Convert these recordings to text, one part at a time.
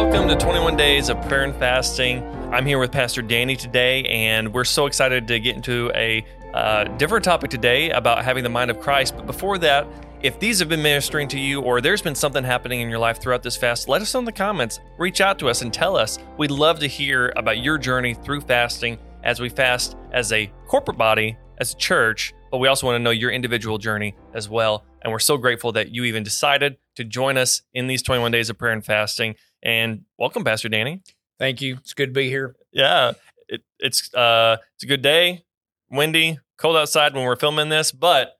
Welcome to 21 Days of Prayer and Fasting. I'm here with Pastor Danny today, and we're so excited to get into a uh, different topic today about having the mind of Christ. But before that, if these have been ministering to you or there's been something happening in your life throughout this fast, let us know in the comments. Reach out to us and tell us. We'd love to hear about your journey through fasting as we fast as a corporate body, as a church, but we also want to know your individual journey as well. And we're so grateful that you even decided to join us in these 21 days of prayer and fasting. And welcome, Pastor Danny. Thank you. It's good to be here. Yeah, it, it's uh, it's a good day, windy, cold outside when we're filming this, but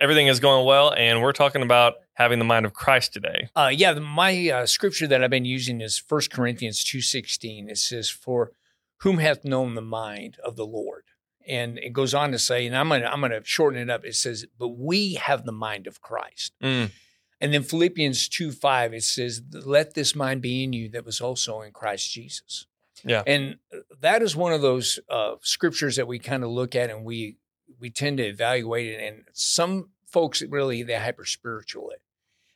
everything is going well, and we're talking about having the mind of Christ today. Uh, yeah, my uh, scripture that I've been using is 1 Corinthians 2.16. It says, for whom hath known the mind of the Lord? And it goes on to say, and I'm going to I'm gonna shorten it up. It says, but we have the mind of Christ. Mm. And then Philippians 2 5, it says, Let this mind be in you that was also in Christ Jesus. Yeah. And uh, that is one of those uh, scriptures that we kind of look at and we we tend to evaluate it. And some folks really they hyper spiritual it.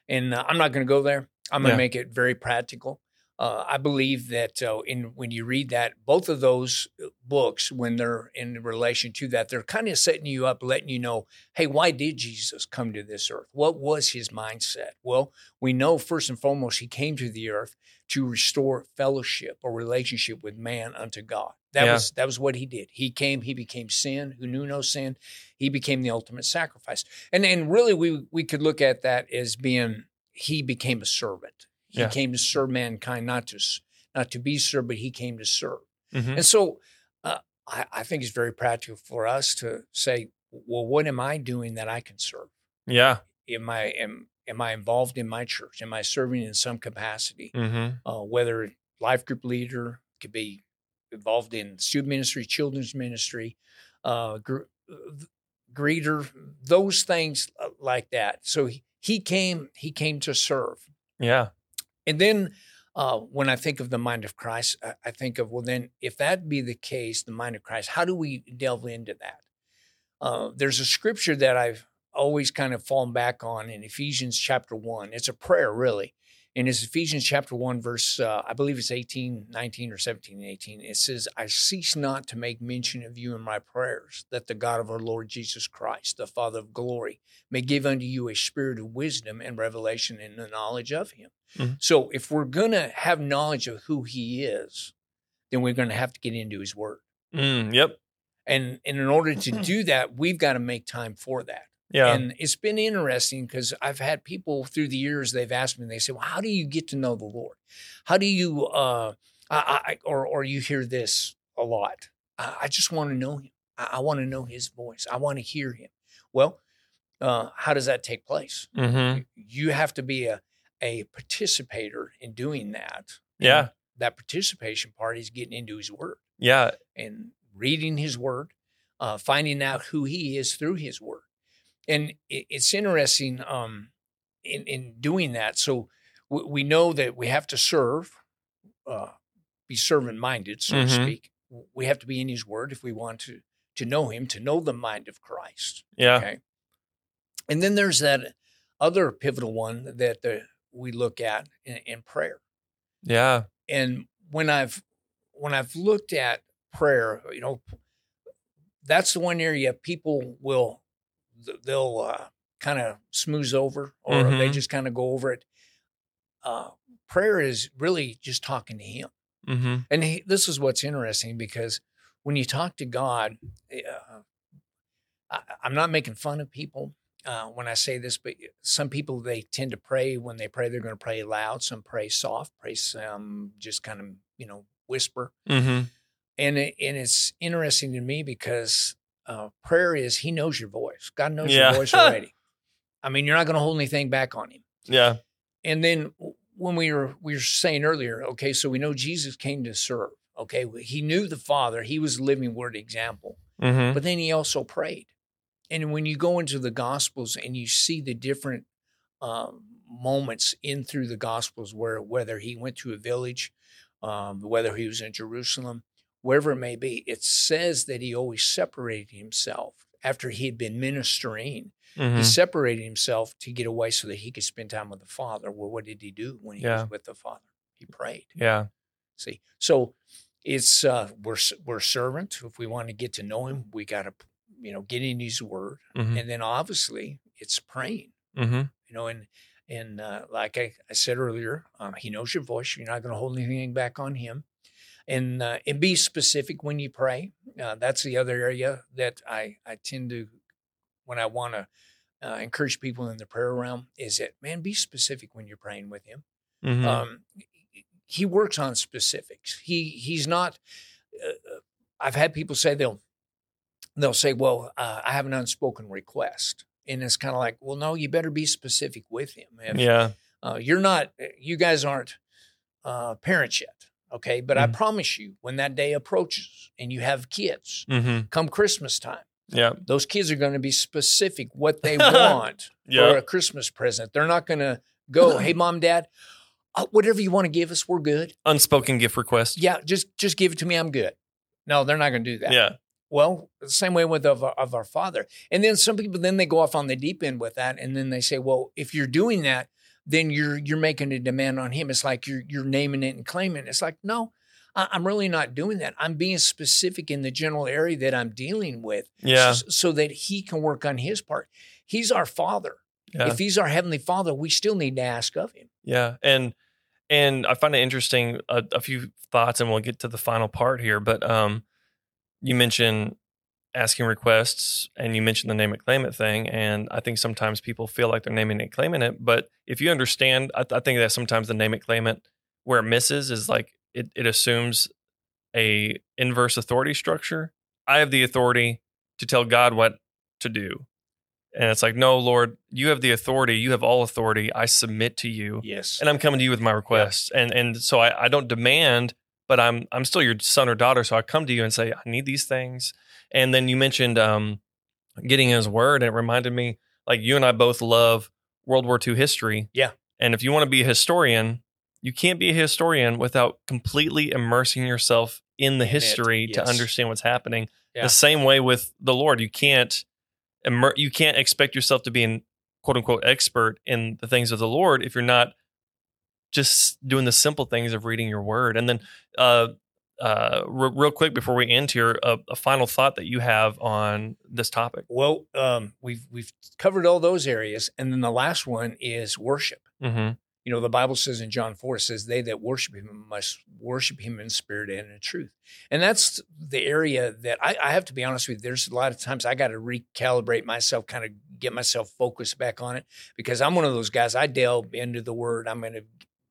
And uh, I'm not going to go there. I'm going to Yeah. make it very practical. Uh, I believe that uh, in when you read that, both of those uh, books, when they're in relation to that, they're kind of setting you up, letting you know, hey, why did Jesus come to this earth? What was his mindset? Well, we know first and foremost, he came to the earth to restore fellowship or relationship with man unto God. That Yeah. was that was what he did. He came, he became sin, who knew no sin. He became the ultimate sacrifice. And and really we we could look at that as being he became a servant. He Yeah. came to serve mankind, not to not to be served, but he came to serve. Mhm. And so uh, I, I think it's very practical for us to say, well, what am I doing that I can serve? Yeah. Am I am am I involved in my church? Am I serving in some capacity? Mm-hmm. Uh, whether life group leader could be involved in student ministry, children's ministry, uh, gr- uh, greeter, those things uh, like that. So he, he came he came to serve. Yeah. And then uh, when I think of the mind of Christ, I, think of, well, then if that be the case, the mind of Christ, how do we delve into that? Uh, there's a scripture that I've always kind of fallen back on in Ephesians chapter 1. It's a prayer, really. And it's Ephesians chapter 1, verse, uh, I believe it's 18, 19, or 17 and 18. It says, I cease not to make mention of you in my prayers, that the God of our Lord Jesus Christ, the Father of glory, may give unto you a spirit of wisdom and revelation in the knowledge of him. Mhm. So if we're going to have knowledge of who he is, then we're going to have to get into his word. Mm, yep. And, and in order to do that, we've got to make time for that. Yeah. And it's been interesting because I've had people through the years, they've asked me, they say, well, how do you get to know the Lord? How do you, uh, I, I, or, or you hear this a lot. I, I just want to know him. I, I want to know his voice. I want to hear him. Well, uh, how does that take place? mm-hmm. You have to be a, a participator in doing that. Yeah. And that participation part is getting into his word Yeah. and reading his word, uh, finding out who he is through his word. And it's interesting um, in, in doing that. So we, we know that we have to serve, uh, be servant minded, so Mhm. to speak. We have to be in his word if we want to, to know him, to know the mind of Christ. Yeah. Okay. And then there's that other pivotal one that the, we look at in, in prayer Yeah. and when i've when i've looked at prayer you know that's the one area people will they'll uh, kind of smooth over or they Mhm. just kind of go over it uh, prayer is really just talking to him Mm-hmm. and he, this is what's interesting because when you talk to god uh, I, i'm not making fun of people uh, when I say this, but some people they tend to pray when they pray they're going to pray loud. Some pray soft, pray some just kind of you know whisper. Mm-hmm. And it, and it's interesting to me because uh, prayer is He knows your voice. God knows Yeah. your voice already. I mean, you're not going to hold anything back on Him. Yeah. And then when we were we were saying earlier, okay, so we know Jesus came to serve. Okay, He knew the Father. He was a living word example Mm-hmm. but then he also prayed. And when you go into the Gospels and you see the different um, moments in through the Gospels, where whether he went to a village, um, whether he was in Jerusalem, wherever it may be, it says that he always separated himself after he had been ministering. Mm-hmm. He separated himself to get away so that he could spend time with the Father. Well, what did he do when he Yeah. was with the Father? He prayed. Yeah. See, so it's uh, we're we're servant. If we want to get to know Him, we got to you know get in His Word, Mm-hmm. and then obviously it's praying. Mm-hmm. You know, and and uh, like I, I said earlier, um, He knows your voice. You're not going to hold anything back on Him, and uh, and be specific when you pray. Uh, that's the other area that I I tend to when I want to. Uh, encourage people in the prayer realm is that man be specific when you're praying with him Mm-hmm. um, he works on specifics. He he's not. Uh, I've had people say they'll they'll say, "Well, uh, I have an unspoken request," and it's kind of like, "Well, no, you better be specific with him. If, yeah. uh, you're not, you guys aren't uh, parents yet, okay? But I Mhm. promise you, when that day approaches and you have kids, Mm-hmm. come Christmas time, Yeah. those kids are going to be specific what they want for a Christmas present. They're not going to go, "Hey, mom, dad." Uh, whatever you want to give us, we're good. Unspoken gift request. Yeah, just just give it to me. I'm good. No, they're not going to do that. Yeah. Well, the same way with of our, of our father. And then some people then they go off on the deep end with that, and then they say, well, if you're doing that, then you're you're making a demand on him. It's like you're you're naming it and claiming. it. It's like no. I'm really not doing that. I'm being specific in the general area that I'm dealing with, Yeah. s- so that he can work on his part. He's our father. Yeah. If he's our heavenly father, we still need to ask of him. Yeah, and and I find it interesting. A, a few thoughts, and we'll get to the final part here. But um, you mentioned asking requests, and you mentioned the name it claim it thing, and I think sometimes people feel like they're naming it claiming it. But if you understand, I, I think that sometimes the name it claim it where it misses is like it it assumes a inverse authority structure. I have the authority to tell God what to do. And it's like, no, Lord, you have the authority. You have all authority. I submit to you Yes. and I'm coming to you with my requests. And and so I, I don't demand, but I'm I'm still your son or daughter. So I come to you and say, I need these things. And then you mentioned um, getting his word, and it reminded me like you and I both love World War II history. Yeah. And if you want to be a historian, you can't be a historian without completely immersing yourself in the history to understand what's happening. Yeah. The same way with the Lord, you can't immer- you can't expect yourself to be an quote unquote expert in the things of the Lord if you're not just doing the simple things of reading your word. And then, uh, uh, re- real quick before we end here, a, a final thought that you have on this topic. Well, um, we've we've covered all those areas, and then the last one is worship. Mm-hmm. You know, the Bible says in John four it says, "They that worship Him must worship Him in spirit and in truth," and that's the area that I, I have to be honest with you. There's a lot of times I got to recalibrate myself, kind of get myself focused back on it, because I'm one of those guys. I delve into the Word. I'm going to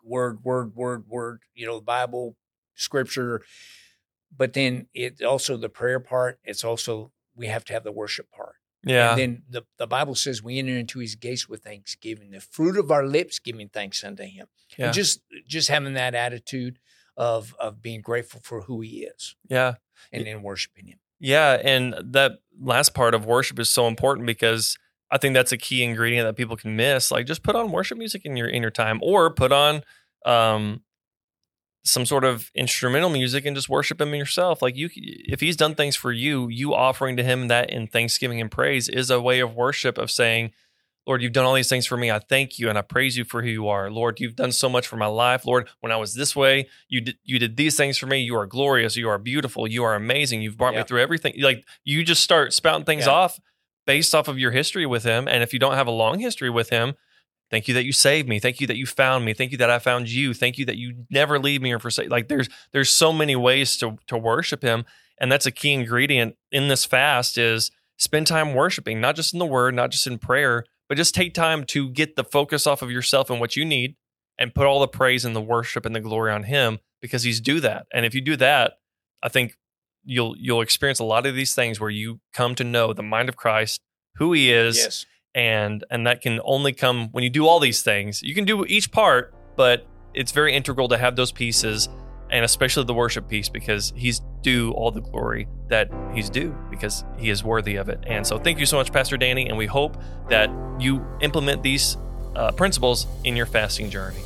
word, word, word, word. You know, the Bible, Scripture, but then it also the prayer part. It's also we have to have the worship part. Yeah. And then the, the Bible says we enter into his gates with thanksgiving, the fruit of our lips giving thanks unto him. yeah. And just just having that attitude of of being grateful for who he is yeah. and then worshiping him. Yeah, and that last part of worship is so important because I think that's a key ingredient that people can miss. Like just put on worship music in your in your time or put on um some sort of instrumental music and just worship him yourself. Like you if he's done things for you, you offering to him that in thanksgiving and praise is a way of worship of saying, Lord, you've done all these things for me. I thank you and I praise you for who you are. Lord, you've done so much for my life. Lord, when I was this way, you did you did these things for me. You are glorious. You are beautiful. You are amazing. You've brought Yeah. me through everything. Like you just start spouting things Yeah. off based off of your history with him. And if you don't have a long history with him, thank you that you saved me. Thank you that you found me. Thank you that I found you. Thank you that you never leave me or forsake. Like there's there's so many ways to to worship him. And that's a key ingredient in this fast is spend time worshiping, not just in the word, not just in prayer, but just take time to get the focus off of yourself and what you need and put all the praise and the worship and the glory on him because he's do that. And if you due that, I think you'll you'll experience a lot of these things where you come to know the mind of Christ, who he is, Yes. and and that can only come when you do all these things. You can do each part, but it's very integral to have those pieces and especially the worship piece because he's due all the glory that he's due because he is worthy of it. And so thank you so much Pastor Danny and we hope that you implement these uh, principles in your fasting journey.